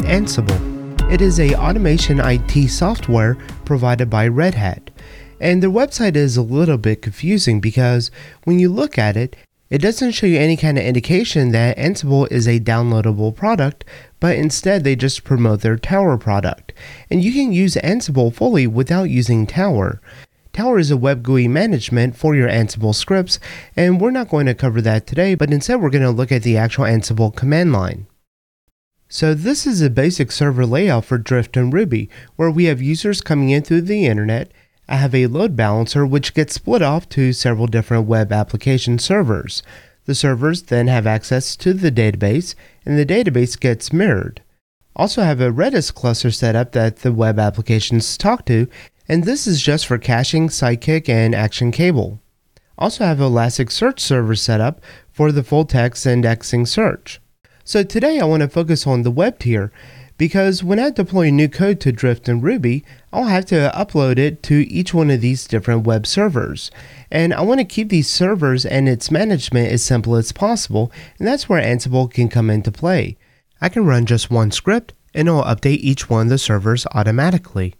Ansible. It is a automation IT software provided by Red Hat. And their website is a little bit confusing because when you look at it, it doesn't show you any kind of indication that Ansible is a downloadable product, but instead they just promote their Tower product. And you can use Ansible fully without using Tower. Tower is a web GUI management for your Ansible scripts, and we're not going to cover that today, but instead we're going to look at the actual Ansible command line. So this is a basic server layout for Drifting Ruby, where we have users coming in through the internet. I have a load balancer which gets split off to several different web application servers. The servers then have access to the database, and the database gets mirrored. Also have a Redis cluster set up that the web applications talk to, and this is just for caching Sidekiq, and Action Cable. Also have Elasticsearch server set up for the full text indexing search. So today I want to focus on the web tier because when I deploy new code to Drifting Ruby, I'll have to upload it to each one of these different web servers. And I want to keep these servers and its management as simple as possible, and that's where Ansible can come into play. I can run just one script and it'll update each one of the servers automatically.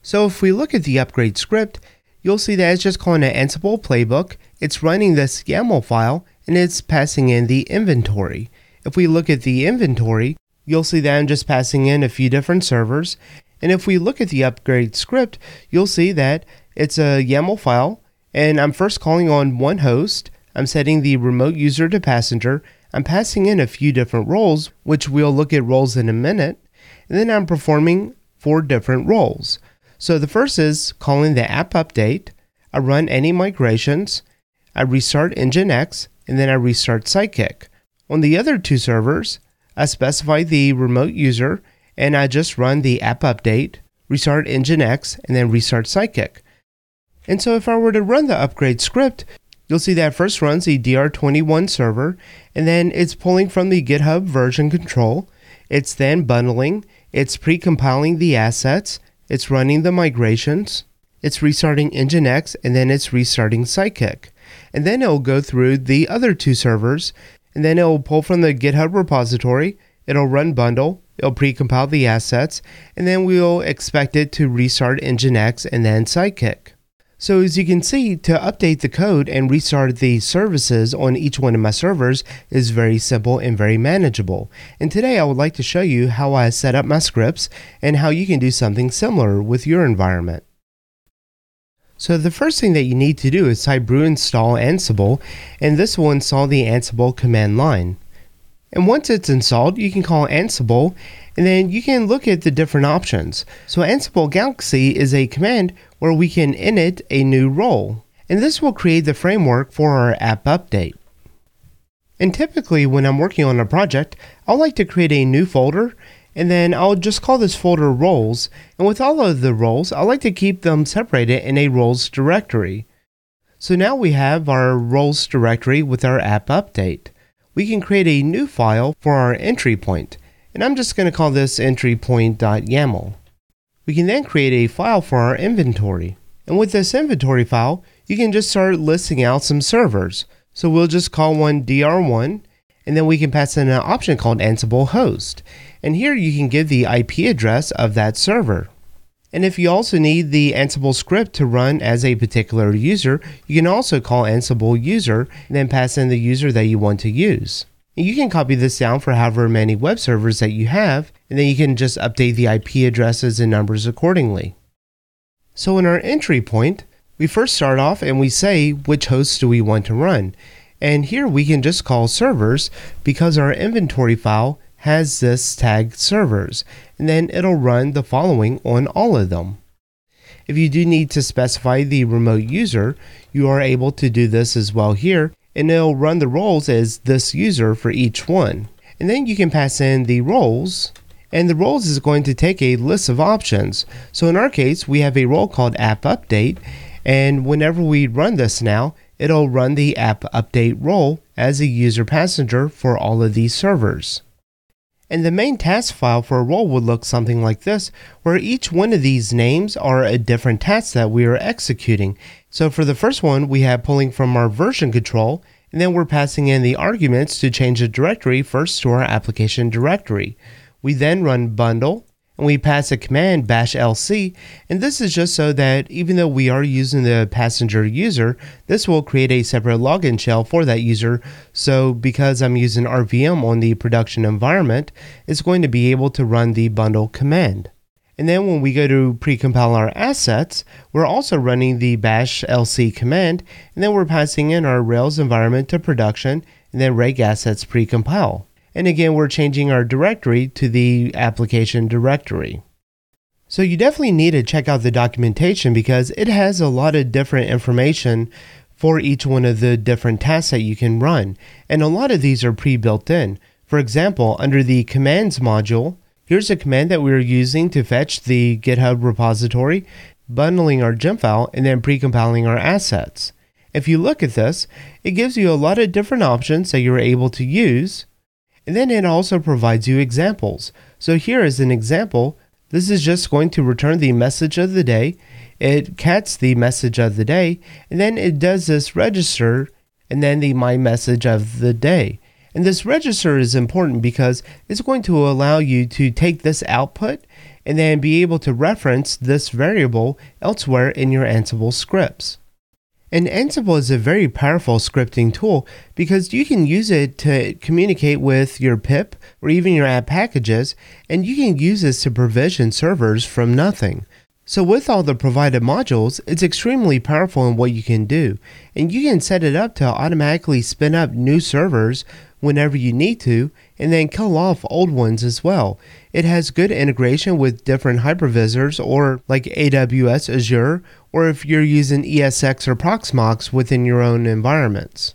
So if we look at the upgrade script, you'll see that it's just calling an Ansible playbook, it's running this YAML file, and it's passing in the inventory. If we look at the inventory, you'll see that I'm just passing in a few different servers. And if we look at the upgrade script, you'll see that it's a YAML file, and I'm first calling on one host. I'm setting the remote user to passenger. I'm passing in a few different roles, which we'll look at roles in a minute. And then I'm performing four different roles. So the first is calling the app update. I run any migrations. I restart Nginx, and then I restart Sidekiq. On the other two servers, I specify the remote user, and I just run the app update, restart Nginx, and then restart Sidekiq. And so if I were to run the upgrade script, you'll see that first runs the DR21 server, and then it's pulling from the GitHub version control. It's then bundling, it's pre-compiling the assets, it's running the migrations, it's restarting Nginx, and then it's restarting Sidekiq. And then it'll go through the other two servers, and then it'll pull from the GitHub repository, it'll run bundle, it'll pre-compile the assets, and then we'll expect it to restart Nginx and then Sidekiq. So as you can see, to update the code and restart the services on each one of my servers is very simple and very manageable. And today I would like to show you how I set up my scripts and how you can do something similar with your environment. So the first thing that you need to do is type brew install Ansible, and this will install the Ansible command line. And once it's installed, you can call Ansible and then you can look at the different options. So Ansible Galaxy is a command where we can init a new role. And this will create the framework for our app update. And typically when I'm working on a project, I'll like to create a new folder and then I'll just call this folder roles. And with all of the roles, I like to keep them separated in a roles directory. So now we have our roles directory with our app update. We can create a new file for our entry point and I'm just going to call this entry point.yaml. We can then create a file for our inventory. And with this inventory file, you can just start listing out some servers. So we'll just call one dr1, and then we can pass in an option called Ansible host. And here you can give the IP address of that server. And if you also need the Ansible script to run as a particular user, you can also call Ansible user and then pass in the user that you want to use. You can copy this down for however many web servers that you have, and then you can just update the IP addresses and numbers accordingly. So in our entry point, we first start off and we say which hosts do we want to run. And here we can just call servers because our inventory file has this tag servers, and then it'll run the following on all of them. If you do need to specify the remote user, you are able to do this as well here and it'll run the roles as this user for each one. And then you can pass in the roles and the roles is going to take a list of options. So in our case, we have a role called app update and whenever we run this now, it'll run the app update role as a user passenger for all of these servers. And the main task file for a role would look something like this, where each one of these names are a different task that we are executing. So for the first one, we have pulling from our version control, and then we're passing in the arguments to change the directory first to our application directory. We then run bundle and we pass a command bash lc and this is just so that even though we are using the passenger user this will create a separate login shell for that user so because i'm using rvm on the production environment it's going to be able to run the bundle command and then when we go to precompile our assets, we're also running the bash lc command, and then we're passing in our Rails environment to production, and then rake assets precompile. And again, we're changing our directory to the application directory. So you definitely need to check out the documentation because it has a lot of different information for each one of the different tasks that you can run. And a lot of these are pre-built in. For example, under the commands module, here's a command that we're using to fetch the GitHub repository, bundling our gem file, and then pre-compiling our assets. If you look at this, it gives you a lot of different options that you're able to use and then it also provides you examples. So here is an example. This is just going to return the message of the day. It cats the message of the day, and then it does this register and then the my message of the day. And this register is important because it's going to allow you to take this output and then be able to reference this variable elsewhere in your Ansible scripts. And Ansible is a very powerful scripting tool because you can use it to communicate with your pip or even your app packages, and you can use this to provision servers from nothing. So with all the provided modules, it's extremely powerful in what you can do, and you can set it up to automatically spin up new servers whenever you need to, and then kill off old ones as well. It has good integration with different hypervisors or like AWS Azure, or if you're using ESX or Proxmox within your own environments.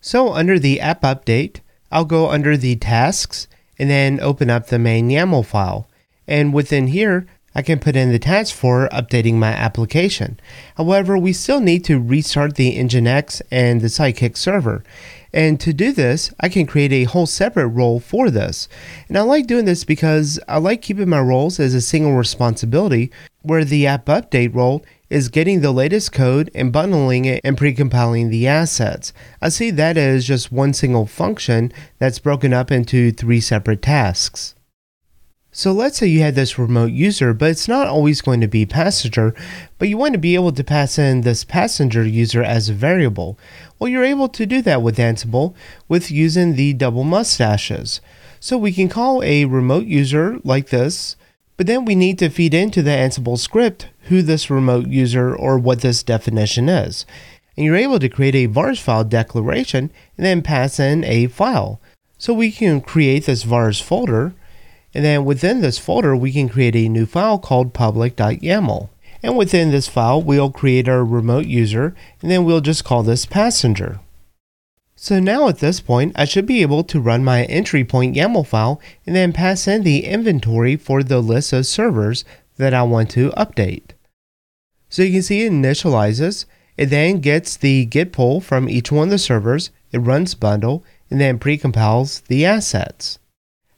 So under the app update, I'll go under the tasks and then open up the main YAML file. And within here, I can put in the task for updating my application. However, we still need to restart the Nginx and the Sidekiq server. And to do this, I can create a whole separate role for this. And I like doing this because I like keeping my roles as a single responsibility, where the app update role is getting the latest code and bundling it and precompiling the assets. I see that as just one single function that's broken up into three separate tasks. So let's say you had this remote user, but it's not always going to be passenger, but you want to be able to pass in this passenger user as a variable. Well, you're able to do that with Ansible with using the double mustaches. So we can call a remote user like this, but then we need to feed into the Ansible script who this remote user or what this definition is. And you're able to create a vars file declaration and then pass in a file. So we can create this vars folder and then within this folder, we can create a new file called public.yaml. And within this file, we'll create our remote user, and then we'll just call this passenger. So now at this point, I should be able to run my entry point YAML file and then pass in the inventory for the list of servers that I want to update. So you can see it initializes, it then gets the git pull from each one of the servers, it runs bundle, and then precompiles the assets.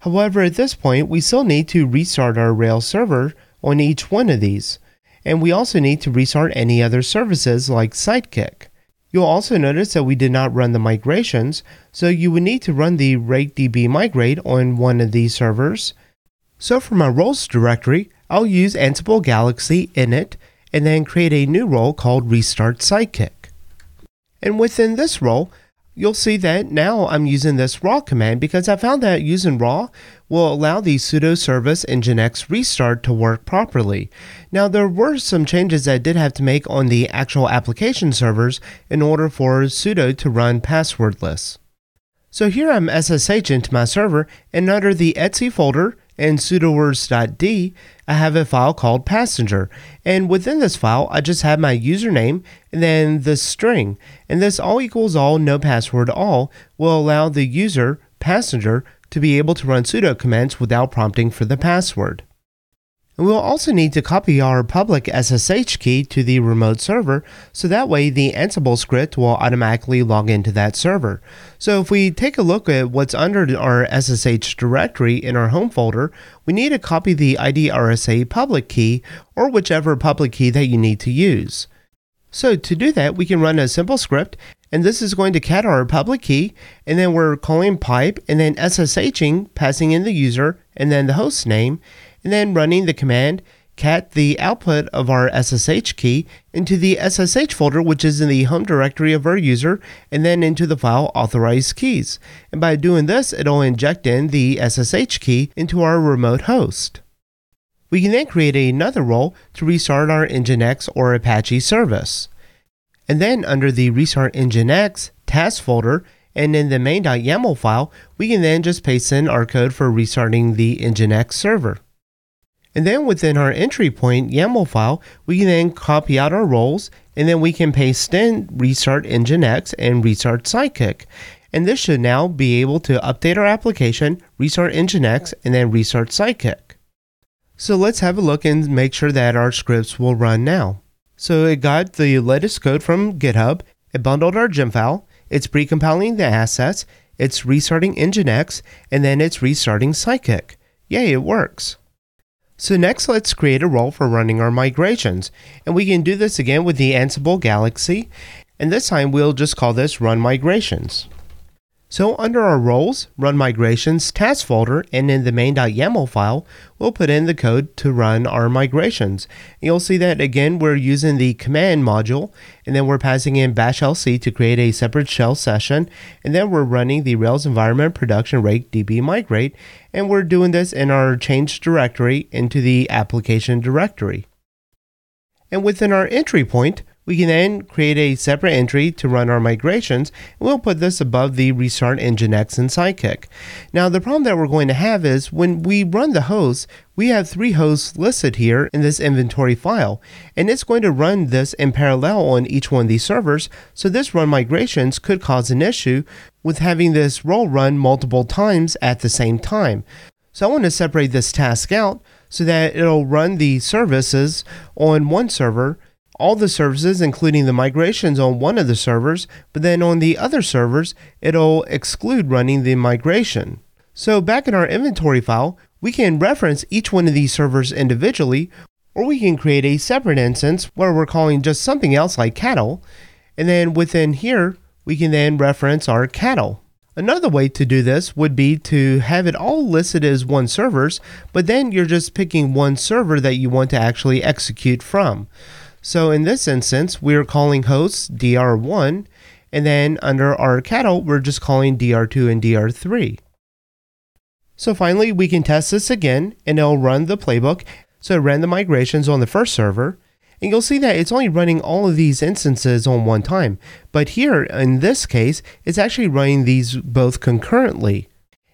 However, at this point, we still need to restart our Rails server on each one of these. And we also need to restart any other services like Sidekiq. You'll also notice that we did not run the migrations, so you would need to run the rakedb migrate on one of these servers. So for my roles directory, I'll use Ansible Galaxy init and then create a new role called restart sidekiq. And within this role, you'll see that now I'm using this raw command because I found that using raw will allow the sudo service nginx restart to work properly. Now there were some changes that I did have to make on the actual application servers in order for sudo to run passwordless. So here I'm SSH into my server and under the etc folder in sudoers.d, I have a file called passenger. And within this file, I just have my username and then the string. And this all equals all, no password all will allow the user, passenger, to be able to run sudo commands without prompting for the password. We'll also need to copy our public SSH key to the remote server, so that way the Ansible script will automatically log into that server. So if we take a look at what's under our SSH directory in our home folder, we need to copy the IDRSA public key or whichever public key that you need to use. So to do that, we can run a simple script and this is going to cat our public key, and then we're calling pipe, and then SSHing, passing in the user, and then the host name, and then running the command cat the output of our SSH key into the SSH folder, which is in the home directory of our user, and then into the file authorized keys. And by doing this, it'll inject in the SSH key into our remote host. We can then create another role to restart our Nginx or Apache service. And then under the Restart Nginx task folder and in the main.yaml file, we can then just paste in our code for restarting the Nginx server. And then within our entry point YAML file, we can then copy out our roles and then we can paste in restart Nginx and restart Sidekiq. And this should now be able to update our application, restart Nginx, and then restart Sidekiq. So let's have a look and make sure that our scripts will run now. So it got the latest code from GitHub, it bundled our gem file, it's precompiling the assets, it's restarting Nginx, and then it's restarting Sidekiq. Yay, it works. So next let's create a role for running our migrations. And we can do this again with the Ansible Galaxy. And this time we'll just call this run migrations. So under our roles, run migrations task folder, and in the main.yaml file, we'll put in the code to run our migrations. You'll see that again, we're using the command module, and then we're passing in bash lc to create a separate shell session, and then we're running the Rails environment production rake db migrate, and we're doing this in our change directory into the application directory. And within our entry point, we can then create a separate entry to run our migrations, and we'll put this above the restart Nginx and Sidekiq. Now, the problem that we're going to have is when we run the hosts, we have three hosts listed here in this inventory file, and it's going to run this in parallel on each one of these servers, so this run migrations could cause an issue with having this role run multiple times at the same time. So I want to separate this task out so that it'll run the services on one server all the services, including the migrations on one of the servers, but then on the other servers, it'll exclude running the migration. So back in our inventory file, we can reference each one of these servers individually, or we can create a separate instance where we're calling just something else like cattle, and then within here, we can then reference our cattle. Another way to do this would be to have it all listed as one servers, but then you're just picking one server that you want to actually execute from. So in this instance, we're calling hosts dr1, and then under our cattle, we're just calling dr2 and dr3. So finally, we can test this again, and it'll run the playbook. So it ran the migrations on the first server, and you'll see that it's only running all of these instances on one time. But here, in this case, it's actually running these both concurrently.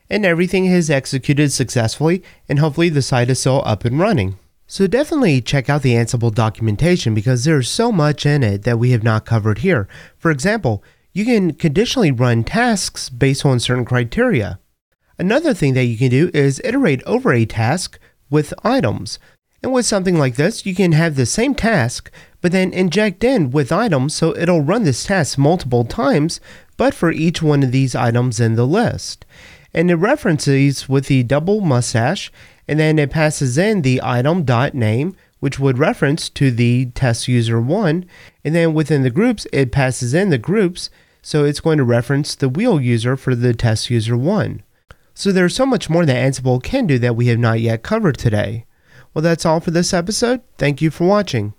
And everything has executed successfully, and hopefully the site is still up and running. So definitely check out the Ansible documentation because there's so much in it that we have not covered here. For example, you can conditionally run tasks based on certain criteria. Another thing that you can do is iterate over a task with items. And with something like this, you can have the same task, but then inject in with items so it'll run this task multiple times, but for each one of these items in the list. And it references with the double mustache and then it passes in the item dot name which would reference to the test user 1 and then within the groups it passes in the groups. So it's going to reference the wheel user for the test user 1 so there's so much more that ansible can do that we have not yet covered today. Well that's all for this episode. Thank you for watching